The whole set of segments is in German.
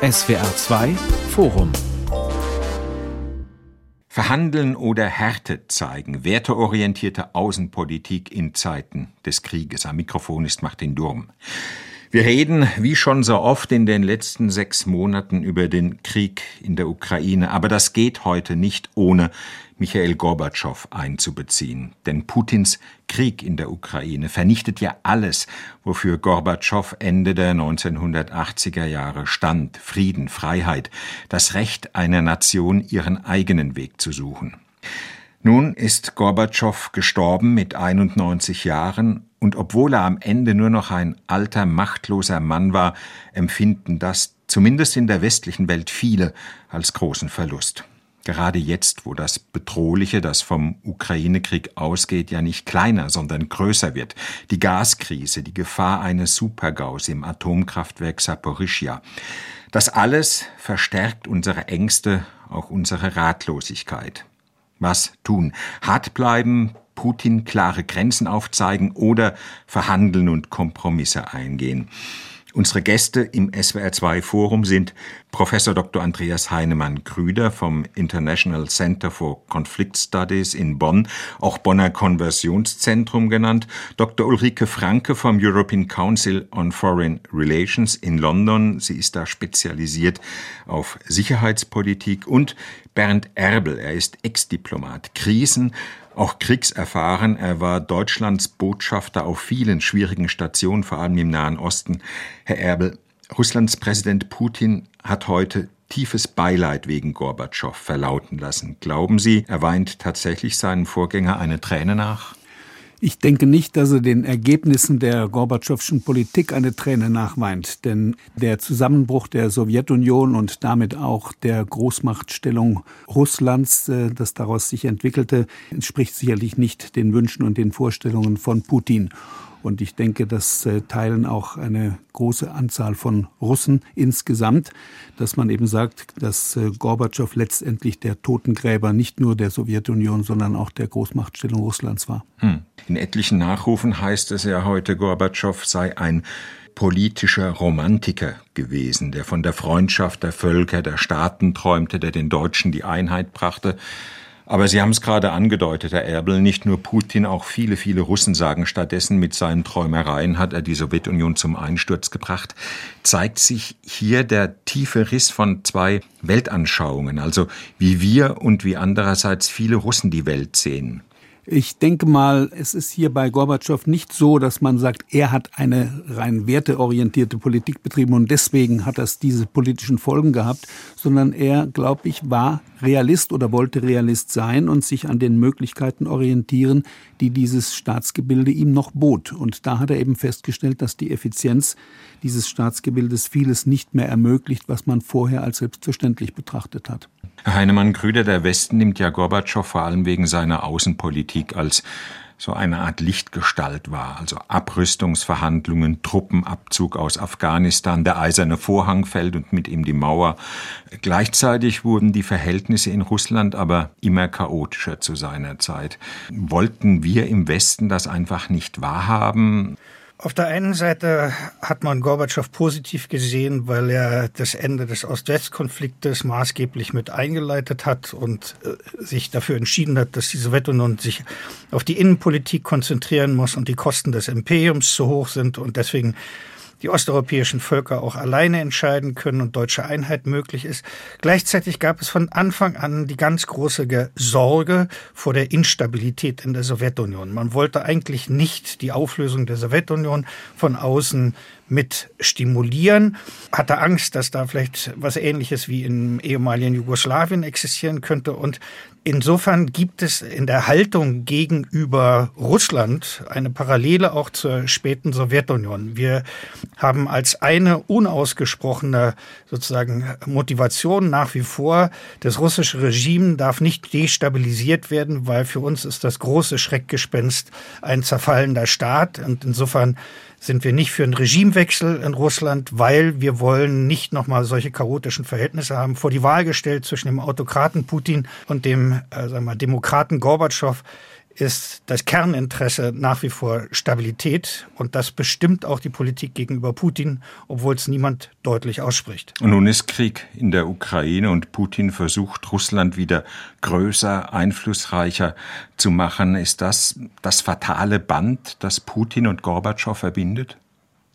SWR 2 Forum Verhandeln oder Härte zeigen, werteorientierte Außenpolitik in Zeiten des Krieges. Am Mikrofon ist Martin Durm. Wir reden, wie schon so oft in den letzten sechs Monaten, über den Krieg in der Ukraine. Aber das geht heute nicht ohne Michael Gorbatschow einzubeziehen. Denn Putins Krieg in der Ukraine vernichtet ja alles, wofür Gorbatschow Ende der 1980er Jahre stand. Frieden, Freiheit, das Recht einer Nation, ihren eigenen Weg zu suchen. Nun ist Gorbatschow gestorben mit 91 Jahren und obwohl er am Ende nur noch ein alter, machtloser Mann war, empfinden das zumindest in der westlichen Welt viele als großen Verlust. Gerade jetzt, wo das Bedrohliche, das vom Ukraine-Krieg ausgeht, ja nicht kleiner, sondern größer wird. Die Gaskrise, die Gefahr eines Supergaus im Atomkraftwerk Saporischia. Das alles verstärkt unsere Ängste, auch unsere Ratlosigkeit. Was tun? Hart bleiben, Putin klare Grenzen aufzeigen oder verhandeln und Kompromisse eingehen. Unsere Gäste im SWR2 Forum sind Professor Dr. Andreas Heinemann Krüder vom International Center for Conflict Studies in Bonn, auch Bonner Konversionszentrum genannt, Dr. Ulrike Franke vom European Council on Foreign Relations in London, sie ist da spezialisiert auf Sicherheitspolitik und Bernd Erbel, er ist Ex-Diplomat, Krisen auch kriegserfahren. Er war Deutschlands Botschafter auf vielen schwierigen Stationen, vor allem im Nahen Osten. Herr Erbel, Russlands Präsident Putin hat heute tiefes Beileid wegen Gorbatschow verlauten lassen. Glauben Sie, er weint tatsächlich seinen Vorgänger eine Träne nach? Ich denke nicht, dass er den Ergebnissen der Gorbatschowschen Politik eine Träne nachweint, denn der Zusammenbruch der Sowjetunion und damit auch der Großmachtstellung Russlands, äh, das daraus sich entwickelte, entspricht sicherlich nicht den Wünschen und den Vorstellungen von Putin. Und ich denke, das äh, teilen auch eine große Anzahl von Russen insgesamt, dass man eben sagt, dass äh, Gorbatschow letztendlich der Totengräber nicht nur der Sowjetunion, sondern auch der Großmachtstellung Russlands war. Hm. In etlichen Nachrufen heißt es ja heute, Gorbatschow sei ein politischer Romantiker gewesen, der von der Freundschaft der Völker, der Staaten träumte, der den Deutschen die Einheit brachte. Aber Sie haben es gerade angedeutet, Herr Erbel, nicht nur Putin, auch viele, viele Russen sagen stattdessen, mit seinen Träumereien hat er die Sowjetunion zum Einsturz gebracht. Zeigt sich hier der tiefe Riss von zwei Weltanschauungen, also wie wir und wie andererseits viele Russen die Welt sehen. Ich denke mal, es ist hier bei Gorbatschow nicht so, dass man sagt, er hat eine rein werteorientierte Politik betrieben und deswegen hat das diese politischen Folgen gehabt, sondern er, glaube ich, war Realist oder wollte Realist sein und sich an den Möglichkeiten orientieren, die dieses Staatsgebilde ihm noch bot. Und da hat er eben festgestellt, dass die Effizienz dieses Staatsgebildes vieles nicht mehr ermöglicht, was man vorher als selbstverständlich betrachtet hat. Herr Heinemann Grüder, der Westen nimmt ja Gorbatschow vor allem wegen seiner Außenpolitik als so eine Art Lichtgestalt war, also Abrüstungsverhandlungen, Truppenabzug aus Afghanistan, der eiserne Vorhang fällt und mit ihm die Mauer. Gleichzeitig wurden die Verhältnisse in Russland aber immer chaotischer zu seiner Zeit. Wollten wir im Westen das einfach nicht wahrhaben? Auf der einen Seite hat man Gorbatschow positiv gesehen, weil er das Ende des Ost-West-Konfliktes maßgeblich mit eingeleitet hat und äh, sich dafür entschieden hat, dass die Sowjetunion sich auf die Innenpolitik konzentrieren muss und die Kosten des Imperiums zu hoch sind und deswegen die osteuropäischen Völker auch alleine entscheiden können und deutsche Einheit möglich ist. Gleichzeitig gab es von Anfang an die ganz große Sorge vor der Instabilität in der Sowjetunion. Man wollte eigentlich nicht die Auflösung der Sowjetunion von außen mit stimulieren, hatte Angst, dass da vielleicht was Ähnliches wie im ehemaligen Jugoslawien existieren könnte. Und insofern gibt es in der Haltung gegenüber Russland eine Parallele auch zur späten Sowjetunion. Wir haben als eine unausgesprochene sozusagen Motivation nach wie vor, das russische Regime darf nicht destabilisiert werden, weil für uns ist das große Schreckgespenst ein zerfallender Staat. Und insofern sind wir nicht für einen Regimewechsel in Russland, weil wir wollen nicht nochmal solche chaotischen Verhältnisse haben. Vor die Wahl gestellt zwischen dem Autokraten Putin und dem äh, sagen wir, Demokraten Gorbatschow ist das Kerninteresse nach wie vor Stabilität und das bestimmt auch die Politik gegenüber Putin, obwohl es niemand deutlich ausspricht. Und nun ist Krieg in der Ukraine und Putin versucht, Russland wieder größer, einflussreicher zu machen. Ist das das fatale Band, das Putin und Gorbatschow verbindet?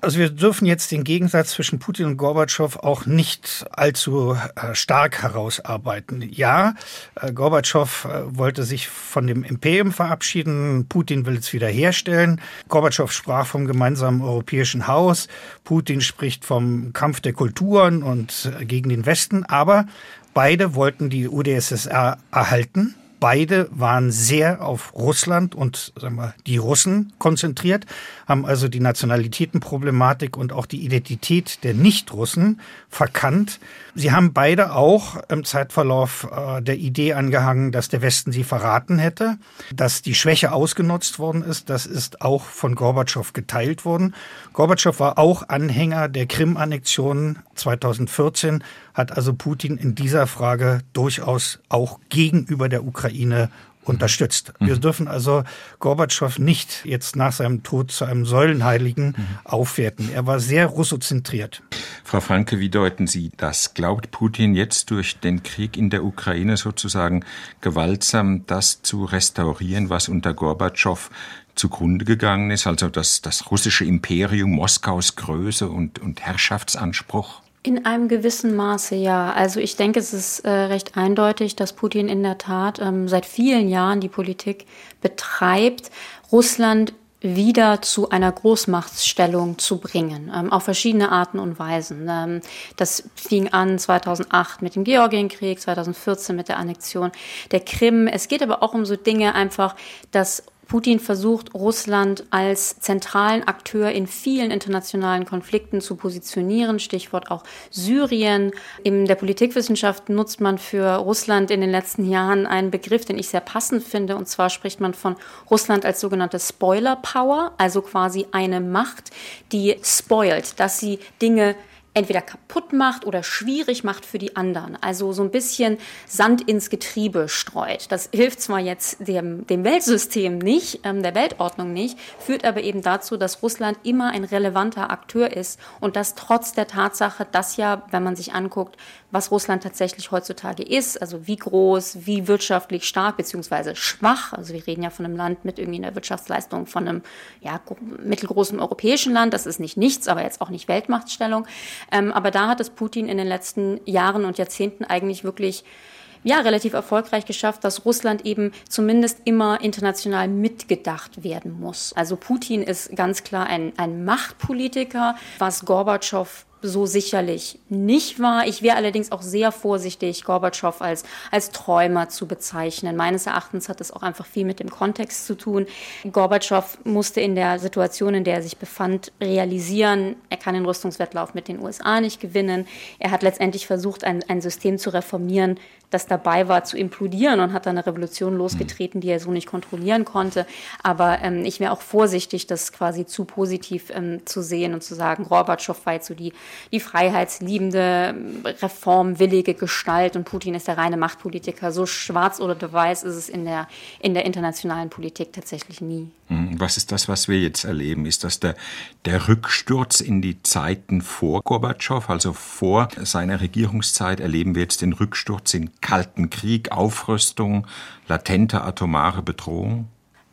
Also wir dürfen jetzt den Gegensatz zwischen Putin und Gorbatschow auch nicht allzu äh, stark herausarbeiten. Ja, äh, Gorbatschow äh, wollte sich von dem Imperium verabschieden, Putin will es wiederherstellen. Gorbatschow sprach vom gemeinsamen europäischen Haus, Putin spricht vom Kampf der Kulturen und gegen den Westen, aber beide wollten die UdSSR erhalten Beide waren sehr auf Russland und sagen wir, die Russen konzentriert, haben also die Nationalitätenproblematik und auch die Identität der Nicht-Russen verkannt. Sie haben beide auch im Zeitverlauf äh, der Idee angehangen, dass der Westen sie verraten hätte, dass die Schwäche ausgenutzt worden ist. Das ist auch von Gorbatschow geteilt worden. Gorbatschow war auch Anhänger der Krim-Annexion 2014, hat also Putin in dieser Frage durchaus auch gegenüber der Ukraine unterstützt. Mhm. Wir dürfen also Gorbatschow nicht jetzt nach seinem Tod zu einem Säulenheiligen mhm. aufwerten. Er war sehr russozentriert. Frau Franke, wie deuten Sie das? Glaubt Putin jetzt durch den Krieg in der Ukraine sozusagen gewaltsam das zu restaurieren, was unter Gorbatschow zugrunde gegangen ist, also das, das russische Imperium, Moskaus Größe und, und Herrschaftsanspruch? In einem gewissen Maße ja. Also ich denke, es ist äh, recht eindeutig, dass Putin in der Tat ähm, seit vielen Jahren die Politik betreibt, Russland wieder zu einer Großmachtsstellung zu bringen, ähm, auf verschiedene Arten und Weisen. Ähm, das fing an 2008 mit dem Georgienkrieg, 2014 mit der Annexion der Krim. Es geht aber auch um so Dinge einfach, dass Putin versucht, Russland als zentralen Akteur in vielen internationalen Konflikten zu positionieren. Stichwort auch Syrien. In der Politikwissenschaft nutzt man für Russland in den letzten Jahren einen Begriff, den ich sehr passend finde. Und zwar spricht man von Russland als sogenannte Spoiler Power, also quasi eine Macht, die spoilt, dass sie Dinge entweder kaputt macht oder schwierig macht für die anderen. Also so ein bisschen Sand ins Getriebe streut. Das hilft zwar jetzt dem, dem Weltsystem nicht, ähm, der Weltordnung nicht, führt aber eben dazu, dass Russland immer ein relevanter Akteur ist und das trotz der Tatsache, dass ja, wenn man sich anguckt, was Russland tatsächlich heutzutage ist, also wie groß, wie wirtschaftlich stark beziehungsweise schwach. Also wir reden ja von einem Land mit irgendwie einer Wirtschaftsleistung von einem ja, mittelgroßen europäischen Land. Das ist nicht nichts, aber jetzt auch nicht Weltmachtstellung. Ähm, aber da hat es Putin in den letzten Jahren und Jahrzehnten eigentlich wirklich ja, relativ erfolgreich geschafft, dass Russland eben zumindest immer international mitgedacht werden muss. Also Putin ist ganz klar ein, ein Machtpolitiker, was Gorbatschow so sicherlich nicht war. Ich wäre allerdings auch sehr vorsichtig, Gorbatschow als, als Träumer zu bezeichnen. Meines Erachtens hat es auch einfach viel mit dem Kontext zu tun. Gorbatschow musste in der Situation, in der er sich befand, realisieren, er kann den Rüstungswettlauf mit den USA nicht gewinnen. Er hat letztendlich versucht, ein, ein System zu reformieren, das dabei war zu implodieren und hat dann eine Revolution losgetreten, die er so nicht kontrollieren konnte. Aber ähm, ich wäre auch vorsichtig, das quasi zu positiv ähm, zu sehen und zu sagen, Gorbatschow war jetzt so die, die freiheitsliebende, reformwillige Gestalt und Putin ist der reine Machtpolitiker. So schwarz oder weiß ist es in der, in der internationalen Politik tatsächlich nie. Hm, was ist das, was wir jetzt erleben? Ist das der, der Rücksturz in die Zeiten vor Gorbatschow, also vor seiner Regierungszeit? Erleben wir jetzt den Rücksturz in Kalten Krieg, Aufrüstung, latente atomare Bedrohung?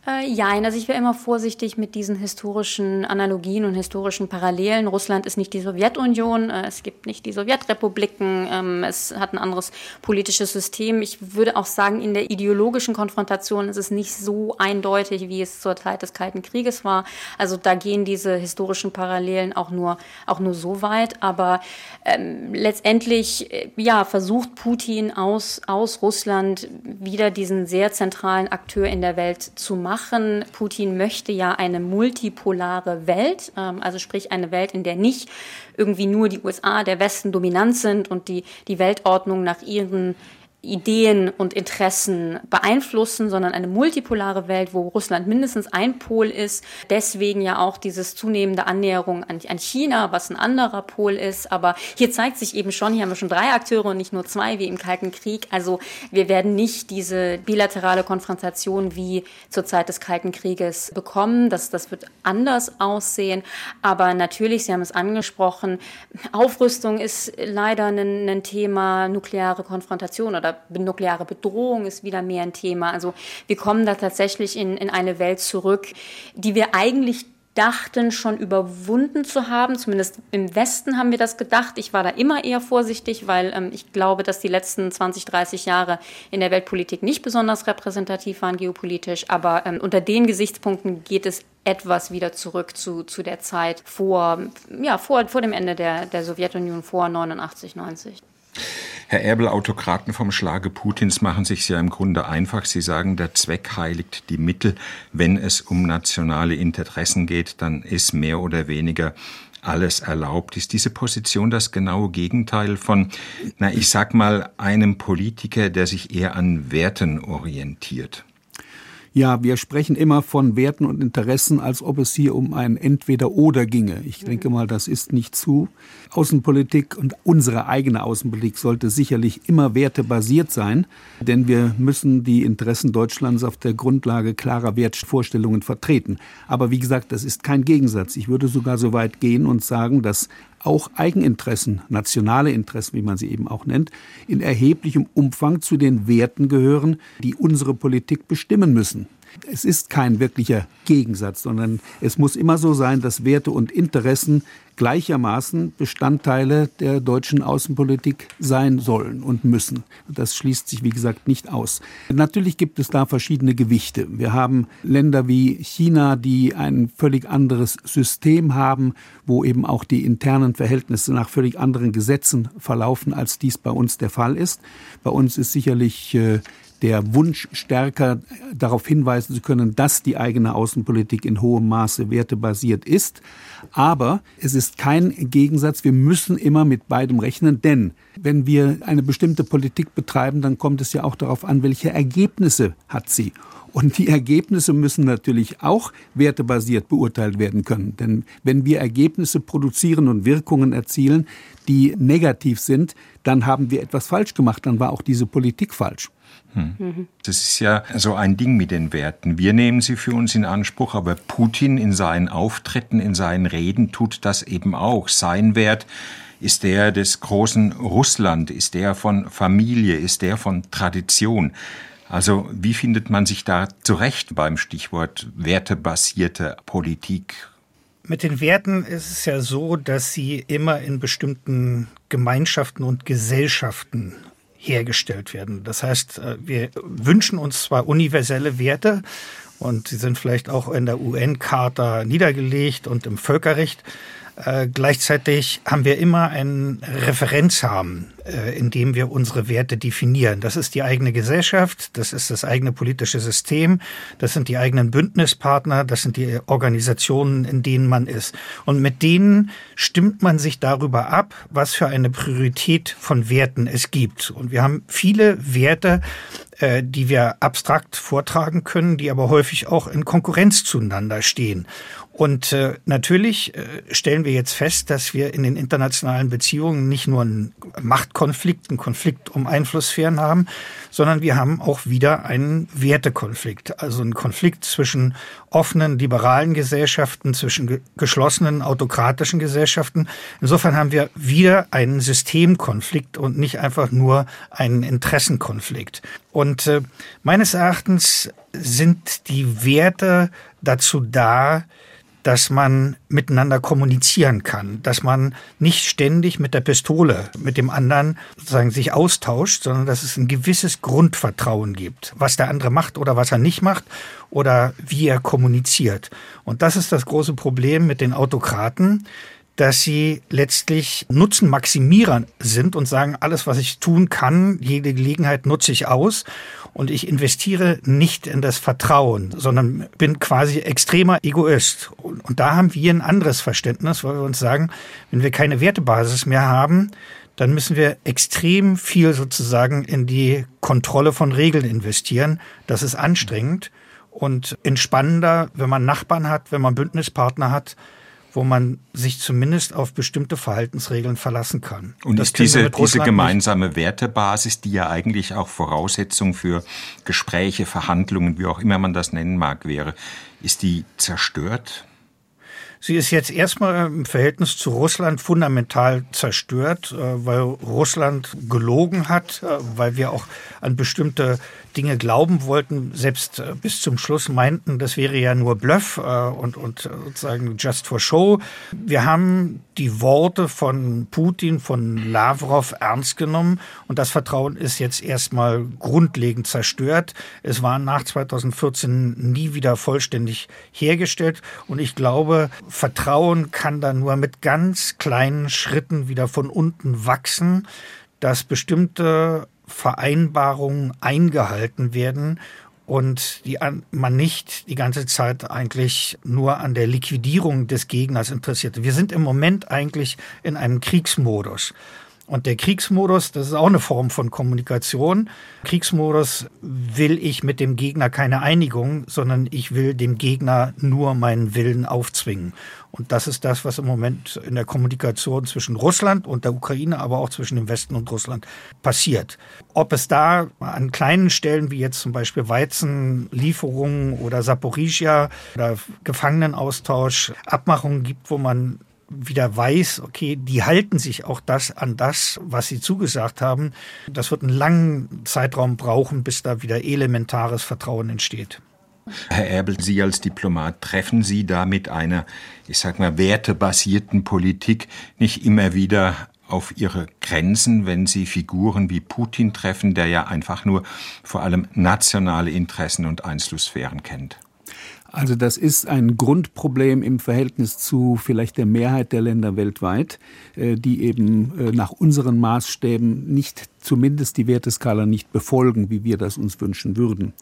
Äh, ja, also ich wäre immer vorsichtig mit diesen historischen Analogien und historischen Parallelen. Russland ist nicht die Sowjetunion, äh, es gibt nicht die Sowjetrepubliken, ähm, es hat ein anderes politisches System. Ich würde auch sagen, in der ideologischen Konfrontation ist es nicht so eindeutig, wie es zur Zeit des Kalten Krieges war. Also da gehen diese historischen Parallelen auch nur, auch nur so weit. Aber ähm, letztendlich, äh, ja, versucht Putin aus, aus Russland wieder diesen sehr zentralen Akteur in der Welt zu machen machen. Putin möchte ja eine multipolare Welt, ähm, also sprich eine Welt, in der nicht irgendwie nur die USA, der Westen dominant sind und die, die Weltordnung nach ihren Ideen und Interessen beeinflussen, sondern eine multipolare Welt, wo Russland mindestens ein Pol ist. Deswegen ja auch dieses zunehmende Annäherung an, an China, was ein anderer Pol ist. Aber hier zeigt sich eben schon, hier haben wir schon drei Akteure und nicht nur zwei wie im Kalten Krieg. Also wir werden nicht diese bilaterale Konfrontation wie zur Zeit des Kalten Krieges bekommen. Das, das wird anders aussehen. Aber natürlich, Sie haben es angesprochen, Aufrüstung ist leider ein, ein Thema, nukleare Konfrontation oder nukleare Bedrohung ist wieder mehr ein Thema. Also wir kommen da tatsächlich in, in eine Welt zurück, die wir eigentlich dachten, schon überwunden zu haben. Zumindest im Westen haben wir das gedacht. Ich war da immer eher vorsichtig, weil ähm, ich glaube, dass die letzten 20, 30 Jahre in der Weltpolitik nicht besonders repräsentativ waren geopolitisch. Aber ähm, unter den Gesichtspunkten geht es etwas wieder zurück zu, zu der Zeit vor, ja, vor, vor dem Ende der, der Sowjetunion, vor 89, 90. Herr Erbel, Autokraten vom Schlage Putins machen sich ja im Grunde einfach. Sie sagen, der Zweck heiligt die Mittel. Wenn es um nationale Interessen geht, dann ist mehr oder weniger alles erlaubt. Ist diese Position das genaue Gegenteil von, na, ich sag mal, einem Politiker, der sich eher an Werten orientiert? Ja, wir sprechen immer von Werten und Interessen, als ob es hier um ein Entweder-Oder ginge. Ich denke mal, das ist nicht zu. Außenpolitik und unsere eigene Außenpolitik sollte sicherlich immer wertebasiert sein, denn wir müssen die Interessen Deutschlands auf der Grundlage klarer Wertvorstellungen vertreten. Aber wie gesagt, das ist kein Gegensatz. Ich würde sogar so weit gehen und sagen, dass auch Eigeninteressen, nationale Interessen, wie man sie eben auch nennt, in erheblichem Umfang zu den Werten gehören, die unsere Politik bestimmen müssen. Es ist kein wirklicher Gegensatz, sondern es muss immer so sein, dass Werte und Interessen gleichermaßen Bestandteile der deutschen Außenpolitik sein sollen und müssen. Das schließt sich, wie gesagt, nicht aus. Natürlich gibt es da verschiedene Gewichte. Wir haben Länder wie China, die ein völlig anderes System haben, wo eben auch die internen Verhältnisse nach völlig anderen Gesetzen verlaufen, als dies bei uns der Fall ist. Bei uns ist sicherlich äh, der Wunsch stärker darauf hinweisen zu können, dass die eigene Außenpolitik in hohem Maße wertebasiert ist. Aber es ist kein Gegensatz. Wir müssen immer mit beidem rechnen, denn wenn wir eine bestimmte Politik betreiben, dann kommt es ja auch darauf an, welche Ergebnisse hat sie. Und die Ergebnisse müssen natürlich auch wertebasiert beurteilt werden können. Denn wenn wir Ergebnisse produzieren und Wirkungen erzielen, die negativ sind, dann haben wir etwas falsch gemacht. Dann war auch diese Politik falsch. Hm. Das ist ja so ein Ding mit den Werten. Wir nehmen sie für uns in Anspruch, aber Putin in seinen Auftritten, in seinen Reden tut das eben auch. Sein Wert ist der des großen Russland, ist der von Familie, ist der von Tradition. Also wie findet man sich da zurecht beim Stichwort wertebasierte Politik? Mit den Werten ist es ja so, dass sie immer in bestimmten Gemeinschaften und Gesellschaften hergestellt werden. Das heißt, äh, wir wünschen uns zwar universelle Werte und sie sind vielleicht auch in der UN-Charta niedergelegt und im Völkerrecht, äh, gleichzeitig haben wir immer einen Referenzrahmen, äh, in dem wir unsere Werte definieren. Das ist die eigene Gesellschaft, das ist das eigene politische System, das sind die eigenen Bündnispartner, das sind die Organisationen, in denen man ist. Und mit denen stimmt man sich darüber ab, was für eine Priorität von Werten es gibt. Und wir haben viele Werte, äh, die wir abstrakt vortragen können, die aber häufig auch in Konkurrenz zueinander stehen. Und äh, natürlich äh, stellen wir jetzt fest, dass wir in den internationalen Beziehungen nicht nur einen Machtkonflikt, einen Konflikt um Einflusssphären haben, sondern wir haben auch wieder einen Wertekonflikt, also einen Konflikt zwischen offenen liberalen Gesellschaften, zwischen ge geschlossenen autokratischen Gesellschaften. Insofern haben wir wieder einen Systemkonflikt und nicht einfach nur einen Interessenkonflikt. Und äh, meines Erachtens sind die Werte dazu da, dass man miteinander kommunizieren kann, dass man nicht ständig mit der Pistole mit dem anderen sozusagen sich austauscht, sondern dass es ein gewisses Grundvertrauen gibt, was der andere macht oder was er nicht macht oder wie er kommuniziert. Und das ist das große Problem mit den Autokraten, dass sie letztlich Nutzenmaximierer sind und sagen, alles, was ich tun kann, jede Gelegenheit nutze ich aus und ich investiere nicht in das Vertrauen, sondern bin quasi extremer Egoist. Und, da haben wir ein anderes Verständnis, weil wir uns sagen, wenn wir keine Wertebasis mehr haben, dann müssen wir extrem viel sozusagen in die Kontrolle von Regeln investieren. Das ist anstrengend und entspannender, wenn man Nachbarn hat, wenn man Bündnispartner hat, wo man sich zumindest auf bestimmte Verhaltensregeln verlassen kann. Und das ist diese, diese gemeinsame Wertebasis, die ja eigentlich auch Voraussetzung für Gespräche, Verhandlungen, wie auch immer man das nennen mag, wäre, ist die zerstört? Sie ist jetzt erstmal im Verhältnis zu Russland fundamental zerstört, äh, weil Russland gelogen hat, äh, weil wir auch an bestimmte Dinge glauben wollten, selbst äh, bis zum Schluss meinten, das wäre ja nur Bluff und, und sozusagen just for show. Wir haben die Worte von Putin, von Lavrov ernst genommen und das Vertrauen ist jetzt erstmal grundlegend zerstört. Es war nach 2014 nie wieder vollständig hergestellt und ich glaube, Vertrauen kann dann nur mit ganz kleinen Schritten wieder von unten wachsen dass bestimmte Vereinbarungen eingehalten werden und die man nicht die ganze Zeit eigentlich nur an der Liquidierung des Gegners interessiert. Wir sind im Moment eigentlich in einem Kriegsmodus. Und der Kriegsmodus, das ist auch eine Form von Kommunikation. Kriegsmodus will ich mit dem Gegner keine Einigung, sondern ich will dem Gegner nur meinen Willen aufzwingen. Und das ist das, was im Moment in der Kommunikation zwischen Russland und der Ukraine, aber auch zwischen dem Westen und Russland passiert. Ob es da an kleinen Stellen wie jetzt zum Beispiel Weizenlieferungen oder Saporizhia oder Gefangenenaustausch Abmachungen gibt, wo man wieder weiß, okay, die halten sich auch das an das, was sie zugesagt haben. Das wird einen langen Zeitraum brauchen, bis da wieder elementares Vertrauen entsteht. Herr Erbel, Sie als Diplomat, treffen Sie da mit einer, ich sag mal, wertebasierten Politik nicht immer wieder auf ihre Grenzen, wenn sie Figuren wie Putin treffen, der ja einfach nur vor allem nationale Interessen und Einflusssphären kennt? Also das ist ein Grundproblem im Verhältnis zu vielleicht der Mehrheit der Länder weltweit, äh, die eben äh, nach unseren Maßstäben nicht zumindest die Werteskala nicht befolgen, wie wir das uns wünschen würden.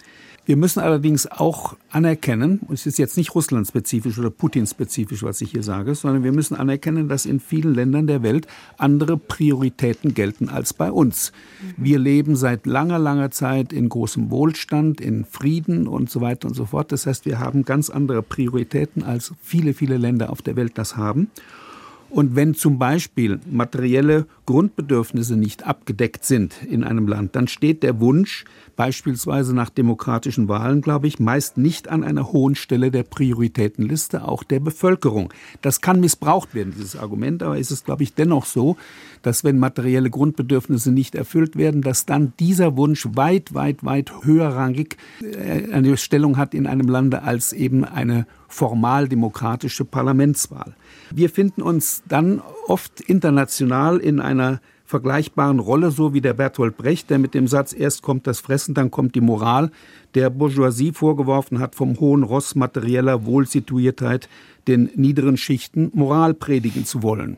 Wir müssen allerdings auch anerkennen, und es ist jetzt nicht russlandspezifisch oder Putin-spezifisch, was ich hier sage, sondern wir müssen anerkennen, dass in vielen Ländern der Welt andere Prioritäten gelten als bei uns. Wir leben seit langer, langer Zeit in großem Wohlstand, in Frieden und so weiter und so fort. Das heißt, wir haben ganz andere Prioritäten, als viele, viele Länder auf der Welt das haben. Und wenn zum Beispiel materielle Grundbedürfnisse nicht abgedeckt sind in einem Land, dann steht der Wunsch, beispielsweise nach demokratischen Wahlen, glaube ich, meist nicht an einer hohen Stelle der Prioritätenliste auch der Bevölkerung. Das kann missbraucht werden, dieses Argument, aber ist es, glaube ich, dennoch so, dass wenn materielle Grundbedürfnisse nicht erfüllt werden, dass dann dieser Wunsch weit, weit, weit höherrangig äh, eine Stellung hat in einem Lande als eben eine formal demokratische Parlamentswahl. Wir finden uns dann oft international in einer vergleichbaren Rolle, so wie der Bertolt Brecht, der mit dem Satz erst kommt das Fressen, dann kommt die Moral, der Bourgeoisie vorgeworfen hat, vom hohen Ross materieller Wohlsituiertheit den niederen Schichten Moral predigen zu wollen.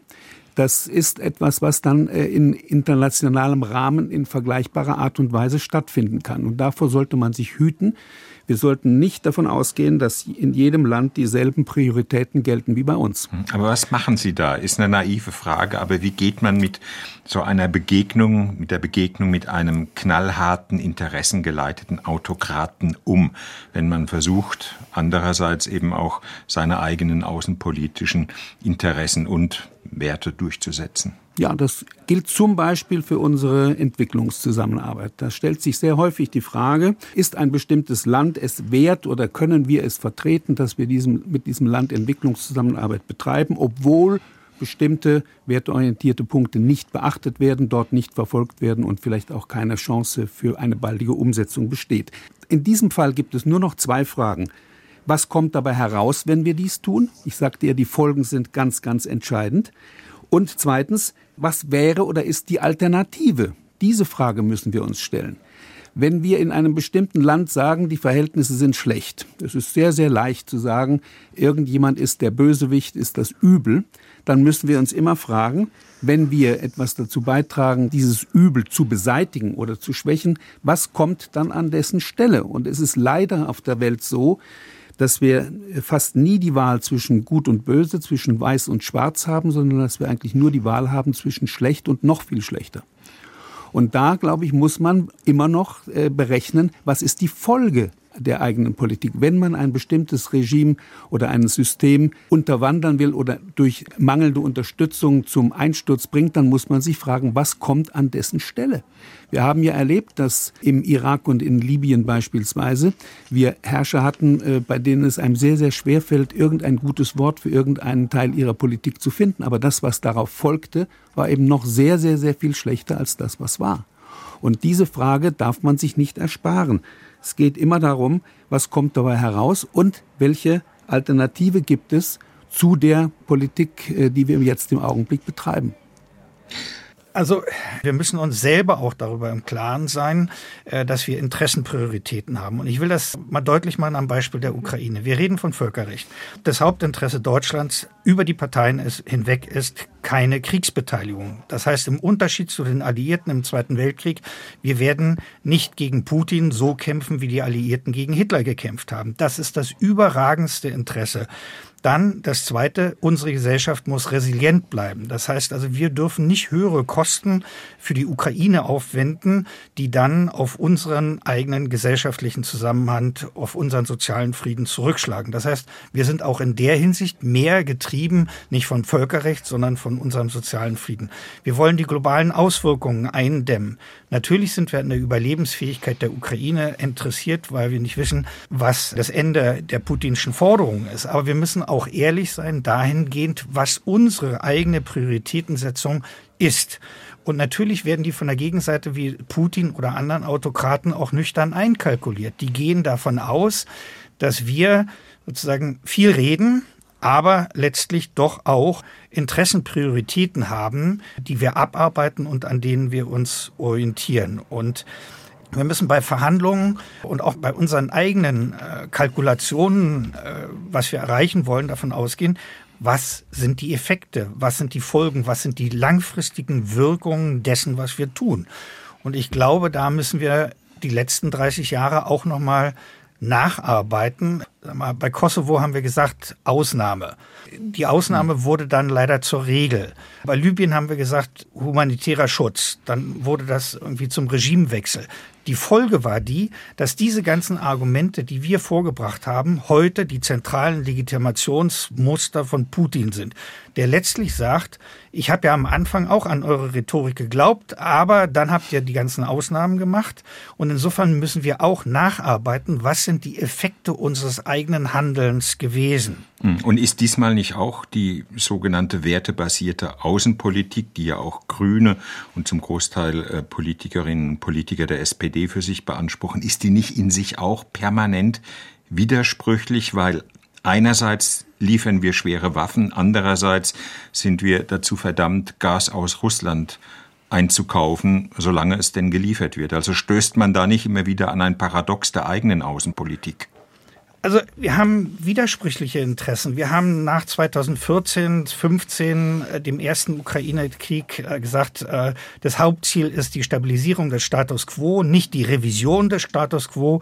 Das ist etwas, was dann äh, in internationalem Rahmen in vergleichbarer Art und Weise stattfinden kann. Und davor sollte man sich hüten, wir sollten nicht davon ausgehen, dass in jedem Land dieselben Prioritäten gelten wie bei uns. Hm, aber was machen Sie da? Ist eine naive Frage. Aber wie geht man mit so einer Begegnung, mit der Begegnung mit einem knallharten, interessengeleiteten Autokraten um, wenn man versucht, andererseits eben auch seine eigenen außenpolitischen Interessen und Werte durchzusetzen? Ja, das gilt zum Beispiel für unsere Entwicklungszusammenarbeit. Da stellt sich sehr häufig die Frage, ist ein bestimmtes Land es wert oder können wir es vertreten, dass wir diesem, mit diesem Land Entwicklungszusammenarbeit betreiben, obwohl bestimmte werteorientierte Punkte nicht beachtet werden, dort nicht verfolgt werden und vielleicht auch keine Chance für eine baldige Umsetzung besteht. In diesem Fall gibt es nur noch zwei Fragen. Was kommt dabei heraus, wenn wir dies tun? Ich sagte ja, die Folgen sind ganz, ganz entscheidend. Und zweitens, was wäre oder ist die Alternative? Diese Frage müssen wir uns stellen. Wenn wir in einem bestimmten Land sagen, die Verhältnisse sind schlecht, es ist sehr, sehr leicht zu sagen, irgendjemand ist der Bösewicht, ist das Übel, dann müssen wir uns immer fragen, wenn wir etwas dazu beitragen, dieses Übel zu beseitigen oder zu schwächen, was kommt dann an dessen Stelle? Und es ist leider auf der Welt so, dass wir fast nie die Wahl zwischen gut und böse, zwischen weiß und schwarz haben, sondern dass wir eigentlich nur die Wahl haben zwischen schlecht und noch viel schlechter. Und da, glaube ich, muss man immer noch äh, berechnen, was ist die Folge der eigenen Politik. Wenn man ein bestimmtes Regime oder ein System unterwandern will oder durch mangelnde Unterstützung zum Einsturz bringt, dann muss man sich fragen, was kommt an dessen Stelle? Wir haben ja erlebt, dass im Irak und in Libyen beispielsweise wir Herrscher hatten, äh, bei denen es einem sehr, sehr schwer fällt, irgendein gutes Wort für irgendeinen Teil ihrer Politik zu finden. Aber das, was darauf folgte, war eben noch sehr, sehr, sehr viel schlechter als das, was war. Und diese Frage darf man sich nicht ersparen. Es geht immer darum, was kommt dabei heraus und welche Alternative gibt es zu der Politik, äh, die wir jetzt im Augenblick betreiben. Also wir müssen uns selber auch darüber im Klaren sein, äh, dass wir Interessenprioritäten haben. Und ich will das mal deutlich machen am Beispiel der Ukraine. Wir reden von Völkerrecht. Das Hauptinteresse Deutschlands über die Parteien hinweg ist keine Kriegsbeteiligung. Das heißt, im Unterschied zu den Alliierten im Zweiten Weltkrieg, wir werden nicht gegen Putin so kämpfen, wie die Alliierten gegen Hitler gekämpft haben. Das ist das überragendste Interesse. Dann das Zweite, unsere Gesellschaft muss resilient bleiben. Das heißt also, wir dürfen nicht höhere Kosten für die Ukraine aufwenden, die dann auf unseren eigenen gesellschaftlichen Zusammenhang, auf unseren sozialen Frieden zurückschlagen. Das heißt, wir sind auch in der Hinsicht mehr getrieben, nicht von Völkerrecht, sondern von unserem sozialen Frieden. Wir wollen die globalen Auswirkungen eindämmen. Natürlich sind wir an der Überlebensfähigkeit der Ukraine interessiert, weil wir nicht wissen, was das Ende der putinschen Forderungen ist. Aber wir müssen auch ehrlich sein dahingehend, was unsere eigene Prioritätensetzung ist. Und natürlich werden die von der Gegenseite wie Putin oder anderen Autokraten auch nüchtern einkalkuliert. Die gehen davon aus, dass wir sozusagen viel reden, aber letztlich doch auch Interessenprioritäten haben, die wir abarbeiten und an denen wir uns orientieren. Und wir müssen bei Verhandlungen und auch bei unseren eigenen äh, Kalkulationen, äh, was wir erreichen wollen, davon ausgehen, was sind die Effekte, was sind die Folgen, was sind die langfristigen Wirkungen dessen, was wir tun. Und ich glaube, da müssen wir die letzten 30 Jahre auch noch mal nacharbeiten. Bei Kosovo haben wir gesagt Ausnahme. Die Ausnahme wurde dann leider zur Regel. Bei Libyen haben wir gesagt humanitärer Schutz. Dann wurde das irgendwie zum Regimewechsel. Die Folge war die, dass diese ganzen Argumente, die wir vorgebracht haben, heute die zentralen Legitimationsmuster von Putin sind, der letztlich sagt, ich habe ja am Anfang auch an eure Rhetorik geglaubt, aber dann habt ihr die ganzen Ausnahmen gemacht und insofern müssen wir auch nacharbeiten, was sind die Effekte unseres eigenen Handelns gewesen. Hm. Und ist diesmal nicht auch die sogenannte wertebasierte Außenpolitik, die ja auch Grüne und zum Großteil äh, Politikerinnen und Politiker der SPD für sich beanspruchen, ist die nicht in sich auch permanent widersprüchlich, weil einerseits liefern wir schwere Waffen, andererseits sind wir dazu verdammt, Gas aus Russland einzukaufen, solange es denn geliefert wird. Also stößt man da nicht immer wieder an ein Paradox der eigenen Außenpolitik. Also wir haben widersprüchliche Interessen. Wir haben nach 2014, 15, äh, dem ersten Ukraine-Krieg äh, gesagt, äh, das Hauptziel ist die Stabilisierung des Status quo, nicht die Revision des Status quo.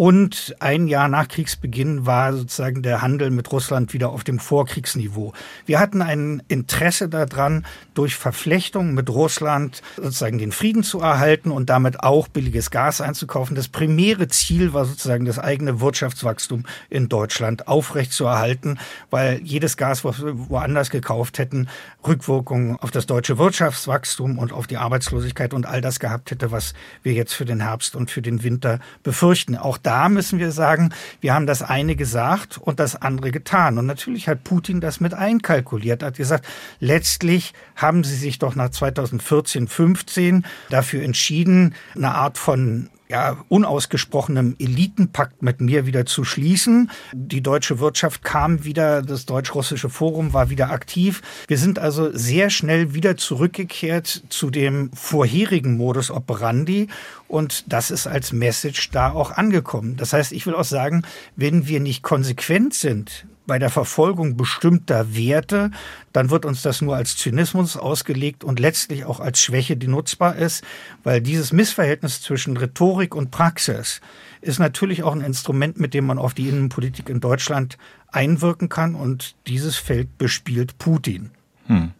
Und ein Jahr nach Kriegsbeginn war sozusagen der Handel mit Russland wieder auf dem Vorkriegsniveau. Wir hatten ein Interesse daran, durch Verflechtung mit Russland sozusagen den Frieden zu erhalten und damit auch billiges Gas einzukaufen. Das primäre Ziel war sozusagen das eigene Wirtschaftswachstum Wachstum in Deutschland aufrechtzuerhalten, weil jedes Gas, was wir woanders gekauft hätten, Rückwirkungen auf das deutsche Wirtschaftswachstum und auf die Arbeitslosigkeit und all das gehabt hätte, was wir jetzt für den Herbst und für den Winter befürchten. Auch da müssen wir sagen, wir haben das eine gesagt und das andere getan. Und natürlich hat Putin das mit einkalkuliert, hat gesagt, letztlich haben sie sich doch nach 2014, 15 dafür entschieden, eine Art von ja, unausgesprochenem Elitenpakt mit mir wieder zu schließen. Die deutsche Wirtschaft kam wieder, das deutsch-russische Forum war wieder aktiv. Wir sind also sehr schnell wieder zurückgekehrt zu dem vorherigen Modus operandi und das ist als Message da auch angekommen. Das heißt, ich will auch sagen, wenn wir nicht konsequent sind bei der Verfolgung bestimmter Werte, dann wird uns das nur als Zynismus ausgelegt und letztlich auch als Schwäche, die nutzbar ist, weil dieses Missverhältnis zwischen Rhetorik und Praxis ist natürlich auch ein Instrument, mit dem man auf die Innenpolitik in Deutschland einwirken kann und dieses Feld bespielt Putin. Hm.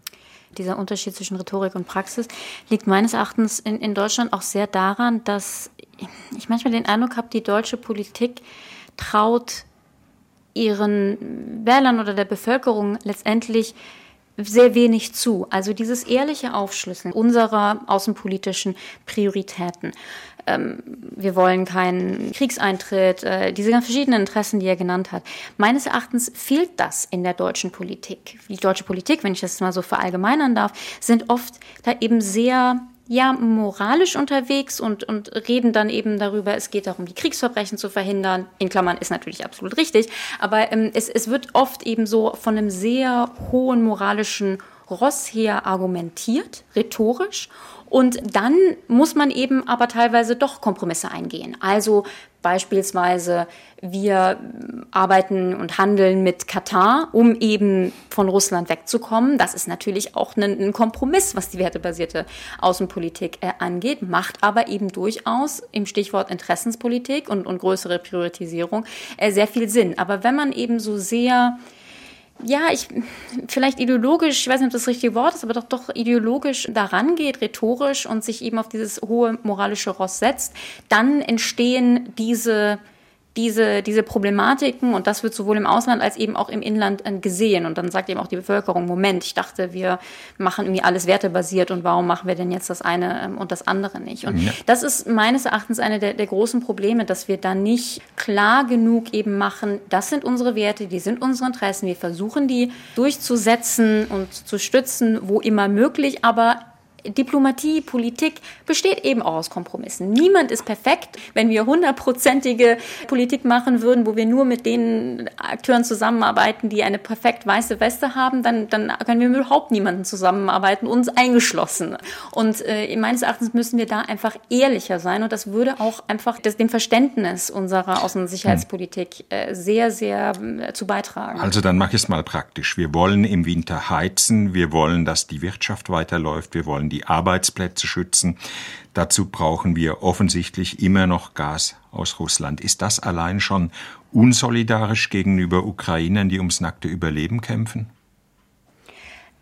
Dieser Unterschied zwischen Rhetorik und Praxis liegt meines Erachtens in, in Deutschland auch sehr daran, dass ich manchmal den Eindruck habe, die deutsche Politik traut ihren Wählern oder der Bevölkerung letztendlich sehr wenig zu. Also dieses ehrliche Aufschlüsseln unserer außenpolitischen Prioritäten. Ähm, wir wollen keinen Kriegseintritt, äh, diese ganz verschiedenen Interessen, die er genannt hat. Meines Erachtens fehlt das in der deutschen Politik. Die deutsche Politik, wenn ich das mal so verallgemeinern darf, sind oft da eben sehr ja moralisch unterwegs und, und reden dann eben darüber, es geht darum, die Kriegsverbrechen zu verhindern. In Klammern ist natürlich absolut richtig, aber ähm, es, es wird oft eben so von einem sehr hohen moralischen Ross her argumentiert, rhetorisch. Und dann muss man eben aber teilweise doch Kompromisse eingehen. Also beispielsweise wir arbeiten und handeln mit Katar, um eben von Russland wegzukommen. Das ist natürlich auch ein, ein Kompromiss, was die wertebasierte Außenpolitik äh, angeht, macht aber eben durchaus im Stichwort Interessenspolitik und, und größere Priorisierung äh, sehr viel Sinn. Aber wenn man eben so sehr ja, ich vielleicht ideologisch, ich weiß nicht, ob das das richtige Wort ist, aber doch doch ideologisch daran geht, rhetorisch und sich eben auf dieses hohe moralische Ross setzt, dann entstehen diese diese, diese Problematiken und das wird sowohl im Ausland als eben auch im Inland äh, gesehen. Und dann sagt eben auch die Bevölkerung, Moment, ich dachte, wir machen irgendwie alles wertebasiert und warum machen wir denn jetzt das eine ähm, und das andere nicht? Und ja. das ist meines Erachtens eine der, der großen Probleme, dass wir da nicht klar genug eben machen, das sind unsere Werte, die sind unsere Interessen, wir versuchen die durchzusetzen und zu stützen, wo immer möglich, aber Diplomatie, Politik besteht eben auch aus Kompromissen. Niemand ist perfekt. Wenn wir hundertprozentige Politik machen würden, wo wir nur mit den Akteuren zusammenarbeiten, die eine perfekt weiße Weste haben, dann, dann können wir mit überhaupt niemanden zusammenarbeiten, uns eingeschlossen. Und äh, meines Erachtens müssen wir da einfach ehrlicher sein. Und das würde auch einfach das, dem Verständnis unserer Außen- und Sicherheitspolitik äh, sehr, sehr äh, zu beitragen. Also dann mach ich es mal praktisch. Wir wollen im Winter heizen. Wir wollen, dass die Wirtschaft weiterläuft. Wir wollen die Arbeitsplätze schützen. Dazu brauchen wir offensichtlich immer noch Gas aus Russland. Ist das allein schon unsolidarisch gegenüber Ukrainern, die ums nackte Überleben kämpfen?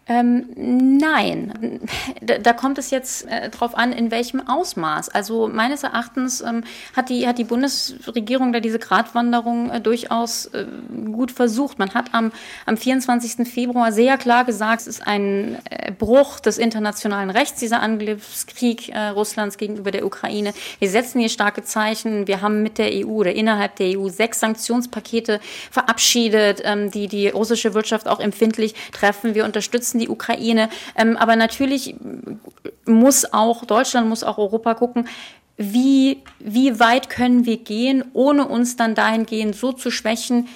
Ähm, nein, da, da, kommt es jetzt äh, drauf an, in welchem Ausmaß. Also meines Erachtens ähm, hat, die, hat die Bundesregierung da diese Gratwanderung äh, durchaus äh, gut versucht. Man hat am, am 24. Februar sehr klar gesagt, es ist ein äh, Bruch des internationalen Rechts, dieser Angriffskrieg äh, Russlands gegenüber der Ukraine. Wir setzen hier starke Zeichen. Wir haben mit der EU oder innerhalb der EU sechs Sanktionspakete verabschiedet, ähm, die die russische Wirtschaft auch empfindlich treffen. Wir unterstützen unterstützen die Ukraine. Ähm, aber natürlich muss auch Deutschland, muss auch Europa gucken, wie, wie weit können wir gehen, ohne uns dann dahingehend so zu schwächen,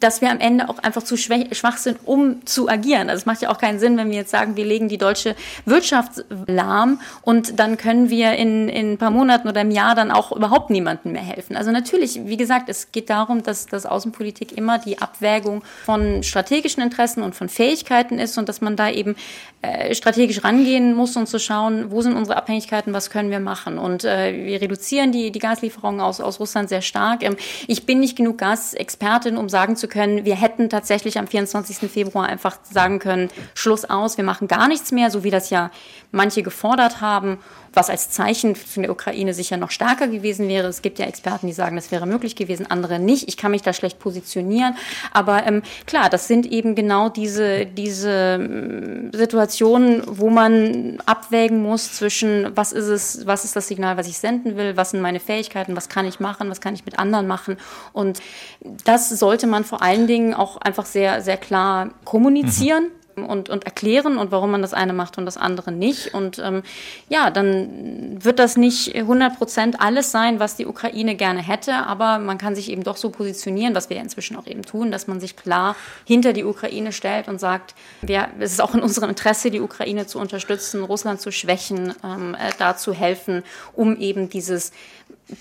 dass wir am Ende auch einfach zu schwach sind, um zu agieren. Also es macht ja auch keinen Sinn, wenn wir jetzt sagen, wir legen die deutsche Wirtschaft lahm und dann können wir in, in ein paar Monaten oder im Jahr dann auch überhaupt niemandem mehr helfen. Also natürlich, wie gesagt, es geht darum, dass, dass Außenpolitik immer die Abwägung von strategischen Interessen und von Fähigkeiten ist und dass man da eben äh, strategisch rangehen muss und zu schauen, wo sind unsere Abhängigkeiten, was können wir machen. Und äh, wir reduzieren die, die Gaslieferungen aus, aus Russland sehr stark. Ähm, ich bin nicht genug Gasexpertin, um sagen zu können, wir hätten tatsächlich am 24. Februar einfach sagen können, Schluss aus, wir machen gar nichts mehr, so wie das ja manche gefordert haben was als Zeichen für die Ukraine sicher noch stärker gewesen wäre. Es gibt ja Experten, die sagen, das wäre möglich gewesen, andere nicht. Ich kann mich da schlecht positionieren. Aber ähm, klar, das sind eben genau diese, diese ähm, Situationen, wo man abwägen muss zwischen, was ist es, was ist das Signal, was ich senden will, was sind meine Fähigkeiten, was kann ich machen, was kann ich mit anderen machen. Und das sollte man vor allen Dingen auch einfach sehr, sehr klar kommunizieren. Mhm und, und erklären und warum man das eine macht und das andere nicht. Und ähm, ja, dann wird das nicht 100 Prozent alles sein, was die Ukraine gerne hätte, aber man kann sich eben doch so positionieren, was wir inzwischen auch eben tun, dass man sich klar hinter die Ukraine stellt und sagt, wir, es ist auch in unserem Interesse, die Ukraine zu unterstützen, Russland zu schwächen, ähm, äh, da zu helfen, um eben dieses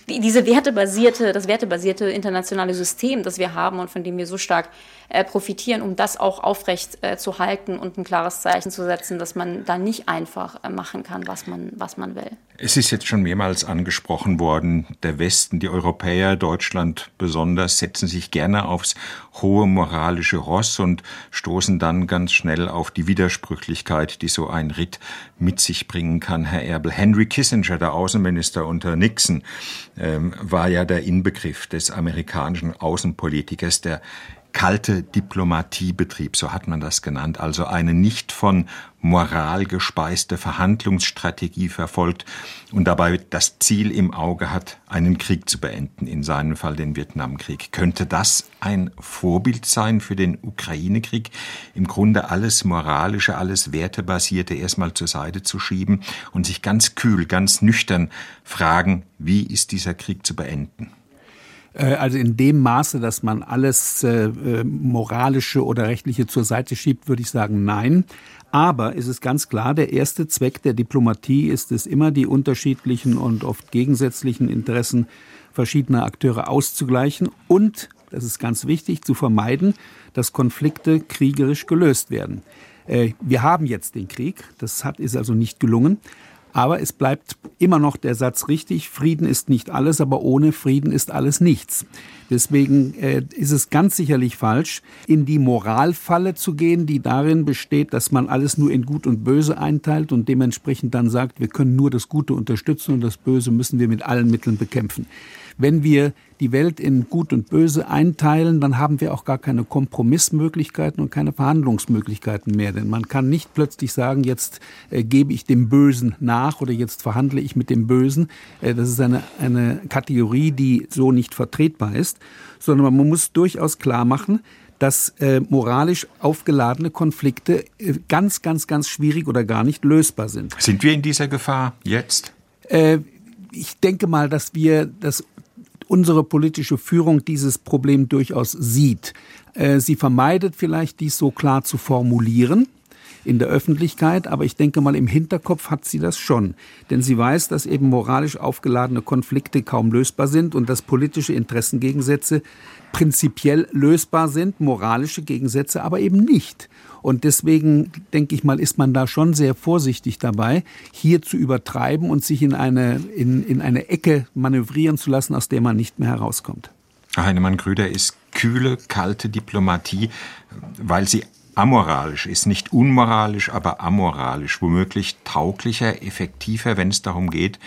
diese wertebasierte, das wertebasierte internationale System, das wir haben und von dem wir so stark äh, profitieren, um das auch aufrecht äh, zu halten und ein klares Zeichen zu setzen, dass man da nicht einfach äh, machen kann, was man, was man will. Es ist jetzt schon mehrmals angesprochen worden, der Westen, die Europäer, Deutschland besonders, setzen sich gerne aufs hohe moralische Ross und stoßen dann ganz schnell auf die Widersprüchlichkeit, die so ein Ritt mit sich bringen kann, Herr Erbel. Henry Kissinger, der Außenminister unter Nixon, ähm, war ja der Inbegriff des amerikanischen Außenpolitikers, der kalte Diplomatiebetrieb, so hat man das genannt, also eine nicht von Moral gespeiste Verhandlungsstrategie verfolgt und dabei das Ziel im Auge hat, einen Krieg zu beenden, in seinem Fall den Vietnamkrieg. Könnte das ein Vorbild sein für den Ukraine-Krieg, im Grunde alles Moralische, alles Wertebasierte erstmal zur Seite zu schieben und sich ganz kühl, ganz nüchtern fragen, wie ist dieser Krieg zu beenden? Äh, also in dem Maße, dass man alles äh, äh, moralische oder rechtliche zur Seite schiebt, würde ich sagen, nein. Aber es ist ganz klar, der erste Zweck der Diplomatie ist es immer, die unterschiedlichen und oft gegensätzlichen Interessen verschiedener Akteure auszugleichen und, das ist ganz wichtig, zu vermeiden, dass Konflikte kriegerisch gelöst werden. Äh, wir haben jetzt den Krieg, das hat, ist also nicht gelungen. Aber es bleibt immer noch der Satz richtig, Frieden ist nicht alles, aber ohne Frieden ist alles nichts. Deswegen äh, ist es ganz sicherlich falsch, in die Moralfalle zu gehen, die darin besteht, dass man alles nur in Gut und Böse einteilt und dementsprechend dann sagt, wir können nur das Gute unterstützen und das Böse müssen wir mit allen Mitteln bekämpfen. Wenn wir die Welt in Gut und Böse einteilen, dann haben wir auch gar keine Kompromissmöglichkeiten und keine Verhandlungsmöglichkeiten mehr. Denn man kann nicht plötzlich sagen, jetzt äh, gebe ich dem Bösen nach oder jetzt verhandle ich mit dem Bösen. Äh, das ist eine, eine Kategorie, die so nicht vertretbar ist, sondern man muss durchaus klar machen, dass äh, moralisch aufgeladene Konflikte äh, ganz, ganz, ganz schwierig oder gar nicht lösbar sind. Sind wir in dieser Gefahr jetzt? Äh, ich denke mal, dass wir das unsere politische Führung dieses Problem durchaus sieht. Äh, sie vermeidet vielleicht, dies so klar zu formulieren in der Öffentlichkeit, aber ich denke mal, im Hinterkopf hat sie das schon. Denn sie weiß, dass eben moralisch aufgeladene Konflikte kaum lösbar sind und dass politische Interessengegensätze prinzipiell lösbar sind, moralische Gegensätze aber eben nicht. Und deswegen, denke ich mal, ist man da schon sehr vorsichtig dabei, hier zu übertreiben und sich in eine, in, in eine Ecke manövrieren zu lassen, aus der man nicht mehr herauskommt. Heinemann Grüder ist kühle, kalte Diplomatie, weil sie amoralisch ist, nicht unmoralisch, aber amoralisch, womöglich tauglicher, effektiver, wenn es darum geht,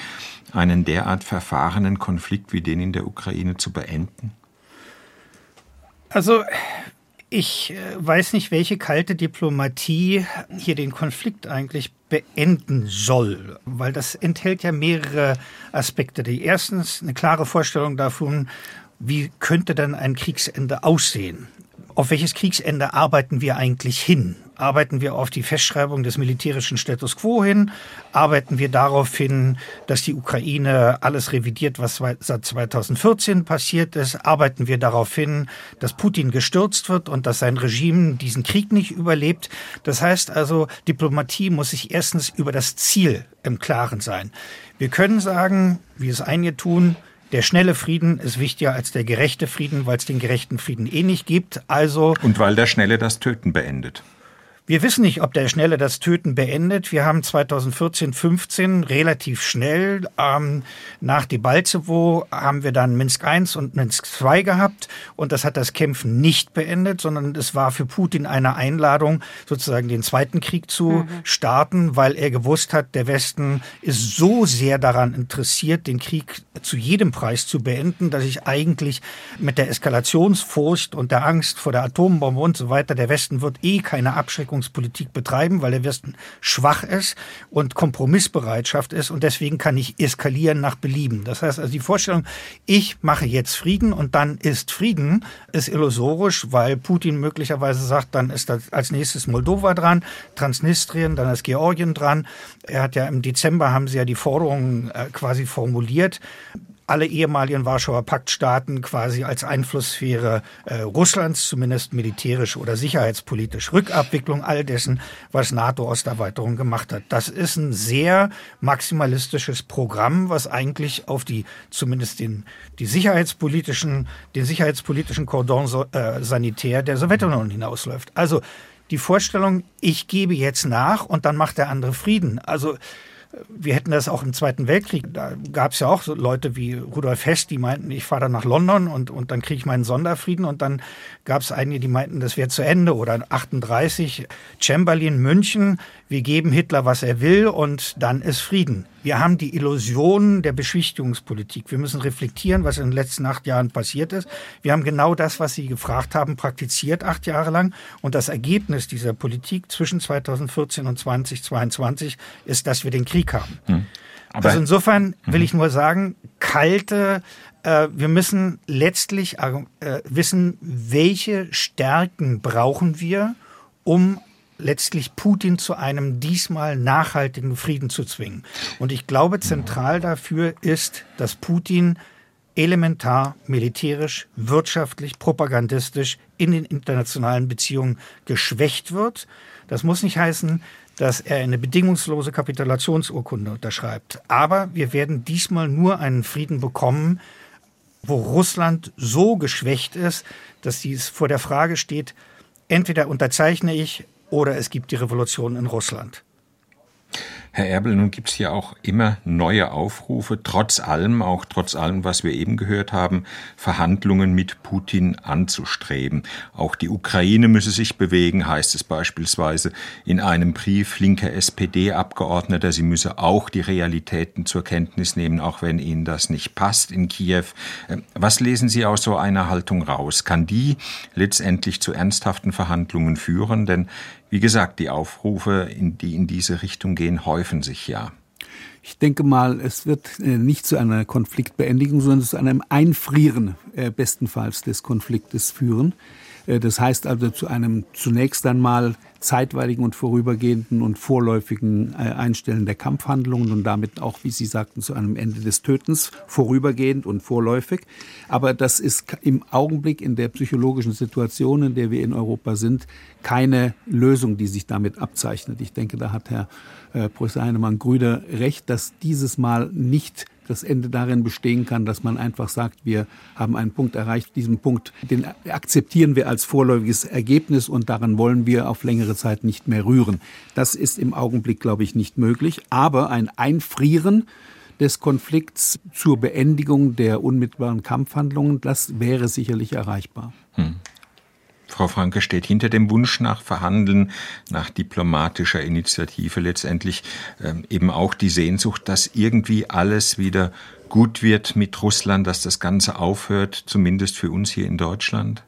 einen derart verfahrenen Konflikt wie den in der Ukraine zu beenden? Also ich äh, weiß nicht, welche kalte Diplomatie hier den Konflikt eigentlich beenden soll, weil das enthält ja mehrere Aspekte. Die erstens eine klare Vorstellung davon, wie könnte denn ein Kriegsende aussehen? Auf welches Kriegsende arbeiten wir eigentlich hin? Arbeiten wir auf die Festschreibung des militärischen Status quo hin? Arbeiten wir darauf hin, dass die Ukraine alles revidiert, was seit 2014 passiert ist? Arbeiten wir darauf hin, dass Putin gestürzt wird und dass sein Regime diesen Krieg nicht überlebt? Das heißt also, Diplomatie muss sich erstens über das Ziel im Klaren sein. Wir können sagen, wie es einige tun, der schnelle Frieden ist wichtiger als der gerechte Frieden, weil es den gerechten Frieden eh nicht gibt. Also und weil der schnelle das Töten beendet. Wir wissen nicht, ob der Schnelle das Töten beendet. Wir haben 2014, 15 relativ schnell ähm, nach Debaltsevo haben wir dann Minsk I und Minsk II gehabt und das hat das Kämpfen nicht beendet, sondern es war für Putin eine Einladung, sozusagen den zweiten Krieg zu mhm. starten, weil er gewusst hat, der Westen ist so sehr daran interessiert, den Krieg zu jedem Preis zu beenden, dass ich eigentlich mit der Eskalationsfurcht und der Angst vor der Atombombe und so weiter, der Westen wird eh keine Abschreckung Abschreckungspolitik betreiben, weil der Westen schwach ist und Kompromissbereitschaft ist und deswegen kann ich eskalieren nach Belieben. Das heißt also die Vorstellung, ich mache jetzt Frieden und dann ist Frieden, ist illusorisch, weil Putin möglicherweise sagt, dann ist als nächstes Moldova dran, Transnistrien, dann ist Georgien dran. Er hat ja im Dezember haben sie ja die Forderungen äh, quasi formuliert alle ehemaligen Warschauer Paktstaaten quasi als Einflusssphäre äh, Russlands, zumindest militärisch oder sicherheitspolitisch. Rückabwicklung all dessen, was NATO-Osterweiterung gemacht hat. Das ist ein sehr maximalistisches Programm, was eigentlich auf die zumindest den die sicherheitspolitischen den sicherheitspolitischen Cordon äh, sanitär der Sowjetunion hinausläuft. Also die Vorstellung, ich gebe jetzt nach und dann macht der andere Frieden. Also wir hätten das auch im Zweiten Weltkrieg. Da gab es ja auch so Leute wie Rudolf Hess, die meinten, ich fahre dann nach London und, und dann kriege ich meinen Sonderfrieden. Und dann gab es einige, die meinten, das wäre zu Ende. Oder 38, Chamberlain, München, wir geben Hitler, was er will und dann ist Frieden. Wir haben die Illusion der Beschwichtigungspolitik. Wir müssen reflektieren, was in den letzten acht Jahren passiert ist. Wir haben genau das, was Sie gefragt haben, praktiziert acht Jahre lang. Und das Ergebnis dieser Politik zwischen 2014 und 2022 ist, dass wir den Krieg haben. Hm. also insofern will ich nur sagen, kalte, äh, wir müssen letztlich äh, wissen, welche Stärken brauchen wir, um letztlich Putin zu einem diesmal nachhaltigen Frieden zu zwingen. Und ich glaube, zentral dafür ist, dass Putin elementar militärisch, wirtschaftlich, propagandistisch in den internationalen Beziehungen geschwächt wird. Das muss nicht heißen, dass er eine bedingungslose Kapitulationsurkunde unterschreibt. Aber wir werden diesmal nur einen Frieden bekommen, wo Russland so geschwächt ist, dass dies vor der Frage steht, entweder unterzeichne ich oder es gibt die Revolution in Russland. Herr Erbel, nun gibt es ja auch immer neue Aufrufe, trotz allem, auch trotz allem, was wir eben gehört haben, Verhandlungen mit Putin anzustreben. Auch die Ukraine müsse sich bewegen, heißt es beispielsweise in einem Brief linker SPD-Abgeordneter. Sie müsse auch die Realitäten zur Kenntnis nehmen, auch wenn Ihnen das nicht passt in Kiew. Ähm, was lesen Sie aus so einer Haltung raus? Kann die letztendlich zu ernsthaften Verhandlungen führen? Denn wie gesagt, die Aufrufe, die in diese Richtung gehen, häufen sich ja. Ich denke mal, es wird äh, nicht zu einer Konfliktbeendigung, sondern zu einem Einfrieren äh, bestenfalls des Konfliktes führen. Äh, das heißt also zu einem zunächst einmal zeitweiligen und vorübergehenden und vorläufigen Einstellen der Kampfhandlungen und damit auch, wie Sie sagten, zu einem Ende des Tötens, vorübergehend und vorläufig. Aber das ist im Augenblick in der psychologischen Situation, in der wir in Europa sind, keine Lösung, die sich damit abzeichnet. Ich denke, da hat Herr äh, Professor Heinemann-Grüder recht, dass dieses Mal nicht das Ende darin bestehen kann, dass man einfach sagt, wir haben einen Punkt erreicht, diesen Punkt, den akzeptieren wir als vorläufiges Ergebnis und daran wollen wir auf längere Zeit nicht mehr rühren. Das ist im Augenblick, glaube ich, nicht möglich. Aber ein Einfrieren des Konflikts zur Beendigung der unmittelbaren Kampfhandlungen, das wäre sicherlich erreichbar. Hm. Frau Franke steht hinter dem Wunsch nach Verhandeln, nach diplomatischer Initiative letztendlich ähm, eben auch die Sehnsucht, dass irgendwie alles wieder gut wird mit Russland, dass das Ganze aufhört, zumindest für uns hier in Deutschland?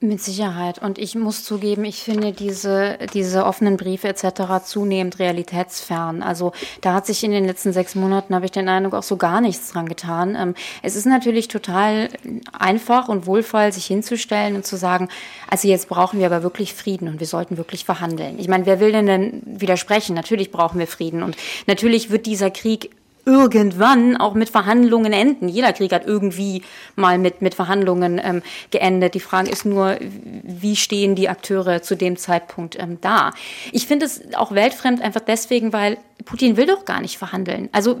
Mit Sicherheit. Und ich muss zugeben, ich finde diese, diese offenen Briefe etc. zunehmend realitätsfern. Also da hat sich in den letzten sechs Monaten, habe ich den Eindruck, auch so gar nichts dran getan. Ähm, es ist natürlich total einfach und wohlvoll, sich hinzustellen und zu sagen, also jetzt brauchen wir aber wirklich Frieden und wir sollten wirklich verhandeln. Ich meine, wer will denn denn widersprechen? Natürlich brauchen wir Frieden. Und natürlich wird dieser Krieg irgendwann auch mit Verhandlungen enden. Jeder Krieg hat irgendwie mal mit, mit Verhandlungen ähm, geendet. Die Frage ist nur, wie stehen die Akteure zu dem Zeitpunkt ähm, da? Ich finde es auch weltfremd einfach deswegen, weil Putin will doch gar nicht verhandeln. Also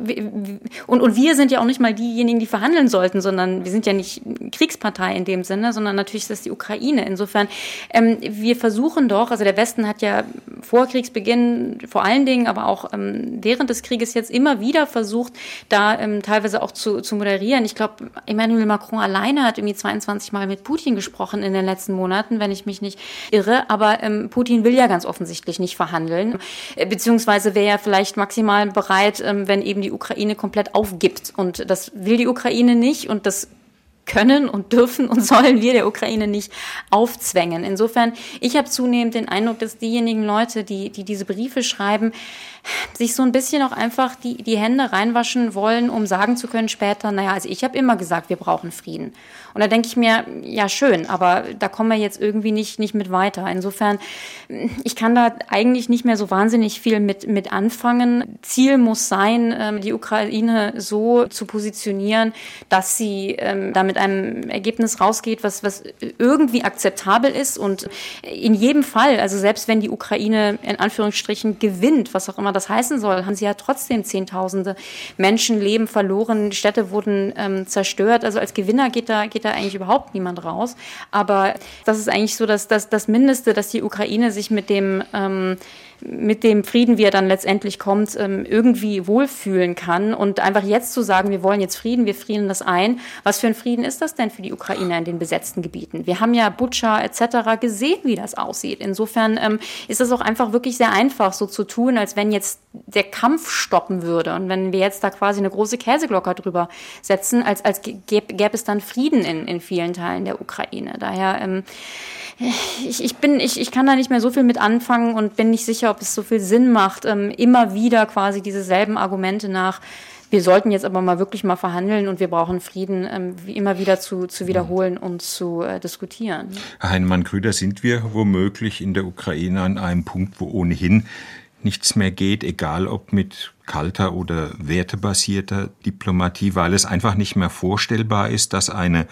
und, und wir sind ja auch nicht mal diejenigen, die verhandeln sollten, sondern wir sind ja nicht Kriegspartei in dem Sinne, sondern natürlich ist das die Ukraine. Insofern, ähm, wir versuchen doch, also der Westen hat ja vor Kriegsbeginn vor allen Dingen, aber auch ähm, während des Krieges jetzt immer wieder versucht, da ähm, teilweise auch zu, zu moderieren. Ich glaube, Emmanuel Macron alleine hat irgendwie 22 Mal mit Putin gesprochen in den letzten Monaten, wenn ich mich nicht irre. Aber ähm, Putin will ja ganz offensichtlich nicht verhandeln, äh, beziehungsweise wäre ja vielleicht maximal bereit, ähm, wenn eben die Ukraine komplett aufgibt. Und das will die Ukraine nicht und das können und dürfen und sollen wir der Ukraine nicht aufzwängen. Insofern, ich habe zunehmend den Eindruck, dass diejenigen Leute, die, die diese Briefe schreiben, sich so ein bisschen auch einfach die, die Hände reinwaschen wollen, um sagen zu können später, naja, also ich habe immer gesagt, wir brauchen Frieden. Und da denke ich mir, ja schön, aber da kommen wir jetzt irgendwie nicht, nicht mit weiter. Insofern, ich kann da eigentlich nicht mehr so wahnsinnig viel mit, mit anfangen. Ziel muss sein, ähm, die Ukraine so zu positionieren, dass sie ähm, da mit einem Ergebnis rausgeht, was, was irgendwie akzeptabel ist und in jedem Fall, also selbst wenn die Ukraine in Anführungsstrichen gewinnt, was auch immer das heißen soll, haben sie ja trotzdem Zehntausende Menschenleben verloren, Städte wurden ähm, zerstört. Also als Gewinner geht da, geht da eigentlich überhaupt niemand raus. Aber das ist eigentlich so dass das, das Mindeste, dass die Ukraine sich mit dem ähm, mit dem Frieden, wie er dann letztendlich kommt, ähm, irgendwie wohlfühlen kann. Und einfach jetzt zu sagen, wir wollen jetzt Frieden, wir frieren das ein. Was für ein Frieden ist das denn für die Ukrainer in den besetzten Gebieten? Wir haben ja Butscha etc. gesehen, wie das aussieht. Insofern ähm, ist es auch einfach wirklich sehr einfach, so zu tun, als wenn jetzt der Kampf stoppen würde und wenn wir jetzt da quasi eine große Käseglocke drüber setzen, als, als gäbe, gäbe es dann Frieden in, in vielen Teilen der Ukraine. Daher, ähm, ich, ich, bin, ich, ich kann da nicht mehr so viel mit anfangen und bin nicht sicher, ob es so viel Sinn macht, ähm, immer wieder quasi dieselben Argumente nach wir sollten jetzt aber mal wirklich mal verhandeln und wir brauchen Frieden ähm, wie immer wieder zu, zu wiederholen und zu äh, diskutieren. Herr Heinemann-Krüder, sind wir womöglich in der Ukraine an einem Punkt, wo ohnehin nichts mehr geht, egal ob mit kalter oder wertebasierter Diplomatie, weil es einfach nicht mehr vorstellbar ist, dass eine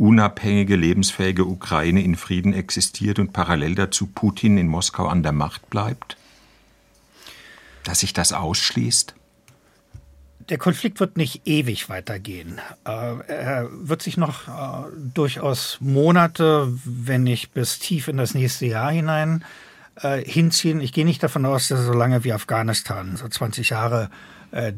unabhängige, lebensfähige Ukraine in Frieden existiert und parallel dazu Putin in Moskau an der Macht bleibt? Dass sich das ausschließt? Der Konflikt wird nicht ewig weitergehen. Äh, er wird sich noch äh, durchaus Monate, wenn nicht bis tief in das nächste Jahr hinein äh, hinziehen. Ich gehe nicht davon aus, dass es so lange wie Afghanistan, so 20 Jahre,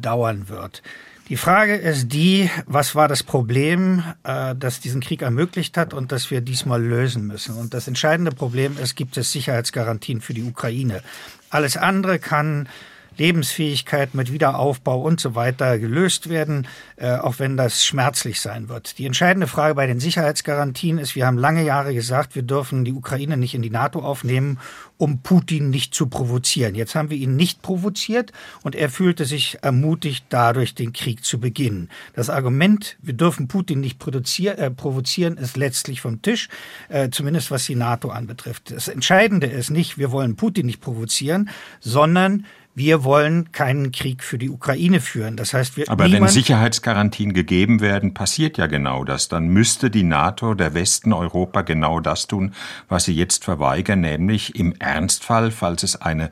dauern wird. Die Frage ist die, was war das Problem, äh, das diesen Krieg ermöglicht hat und das wir diesmal lösen müssen? Und das entscheidende Problem ist, gibt es Sicherheitsgarantien für die Ukraine? Alles andere kann Lebensfähigkeit mit Wiederaufbau und so weiter gelöst werden, äh, auch wenn das schmerzlich sein wird. Die entscheidende Frage bei den Sicherheitsgarantien ist, wir haben lange Jahre gesagt, wir dürfen die Ukraine nicht in die NATO aufnehmen, um Putin nicht zu provozieren. Jetzt haben wir ihn nicht provoziert und er fühlte sich ermutigt, dadurch den Krieg zu beginnen. Das Argument, wir dürfen Putin nicht äh, provozieren, ist letztlich vom Tisch, äh, zumindest was die NATO anbetrifft. Das Entscheidende ist nicht, wir wollen Putin nicht provozieren, sondern wir wollen keinen Krieg für die Ukraine führen. Das heißt, wir Aber wenn Sicherheitsgarantien gegeben werden, passiert ja genau das. Dann müsste die NATO, der Westen, Europa genau das tun, was sie jetzt verweigern, nämlich im Ernstfall, falls es eine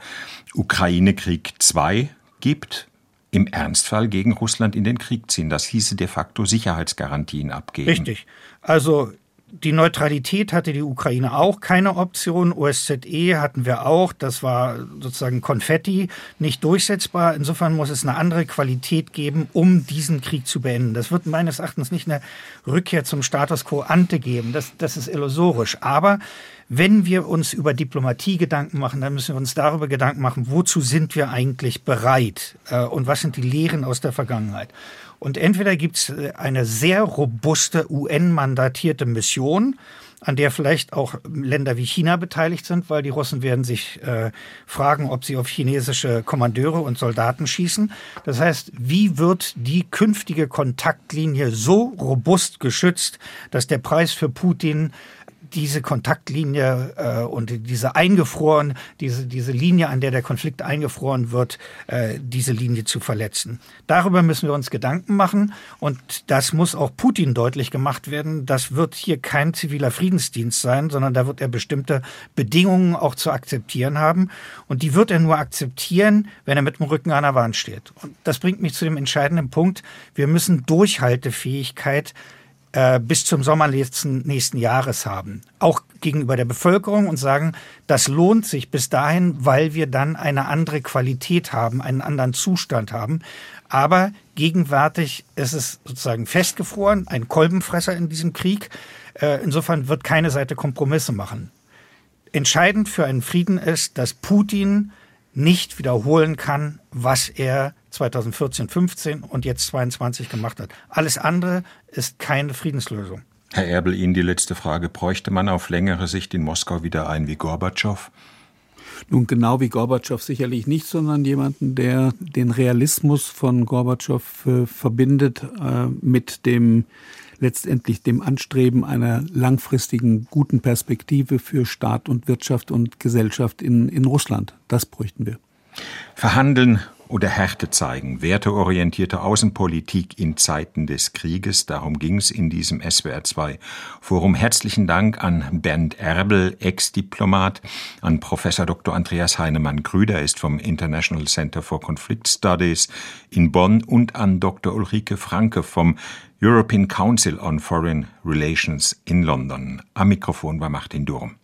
Ukraine-Krieg 2 gibt, im Ernstfall gegen Russland in den Krieg ziehen. Das hieße de facto Sicherheitsgarantien abgeben. Richtig. Also die Neutralität hatte die Ukraine auch keine Option. OSZE hatten wir auch. Das war sozusagen Konfetti, nicht durchsetzbar. Insofern muss es eine andere Qualität geben, um diesen Krieg zu beenden. Das wird meines Erachtens nicht eine Rückkehr zum Status quo ante geben. Das, das ist illusorisch. Aber wenn wir uns über Diplomatie Gedanken machen, dann müssen wir uns darüber Gedanken machen, wozu sind wir eigentlich bereit äh, und was sind die Lehren aus der Vergangenheit. Und entweder gibt es äh, eine sehr robuste UN-mandatierte Mission, an der vielleicht auch Länder wie China beteiligt sind, weil die Russen werden sich äh, fragen, ob sie auf chinesische Kommandeure und Soldaten schießen. Das heißt, wie wird die künftige Kontaktlinie so robust geschützt, dass der Preis für Putin diese Kontaktlinie äh, und diese eingefroren, diese, diese Linie, an der der Konflikt eingefroren wird, äh, diese Linie zu verletzen. Darüber müssen wir uns Gedanken machen und das muss auch Putin deutlich gemacht werden. Das wird hier kein ziviler Friedensdienst sein, sondern da wird er bestimmte Bedingungen auch zu akzeptieren haben und die wird er nur akzeptieren, wenn er mit dem Rücken an der Wand steht. Und das bringt mich zu dem entscheidenden Punkt. Wir müssen Durchhaltefähigkeit äh, bis zum Sommer nächsten, nächsten Jahres haben. Auch gegenüber der Bevölkerung und sagen, das lohnt sich bis dahin, weil wir dann eine andere Qualität haben, einen anderen Zustand haben. Aber gegenwärtig ist es sozusagen festgefroren, ein Kolbenfresser in diesem Krieg. Äh, insofern wird keine Seite Kompromisse machen. Entscheidend für einen Frieden ist, dass Putin nicht wiederholen kann, was er 2014, 15 und jetzt 22 gemacht hat. Alles andere ist keine Friedenslösung. Herr Erbel, Ihnen die letzte Frage. Bräuchte man auf längere Sicht in Moskau wieder einen wie Gorbatschow? Nun, genau wie Gorbatschow sicherlich nicht, sondern jemanden, der den Realismus von Gorbatschow äh, verbindet äh, mit dem letztendlich dem Anstreben einer langfristigen guten Perspektive für Staat und Wirtschaft und Gesellschaft in, in Russland. Das bräuchten wir. Verhandeln oder Härte zeigen, werteorientierte Außenpolitik in Zeiten des Krieges. Darum ging es in diesem SWR2 Forum. Herzlichen Dank an Bernd Erbel, Ex-Diplomat, an Professor Dr. Andreas Heinemann-Grüder, ist vom International Center for Conflict Studies in Bonn und an Dr. Ulrike Franke vom European Council on Foreign Relations in London. Am Mikrofon war Martin Durm.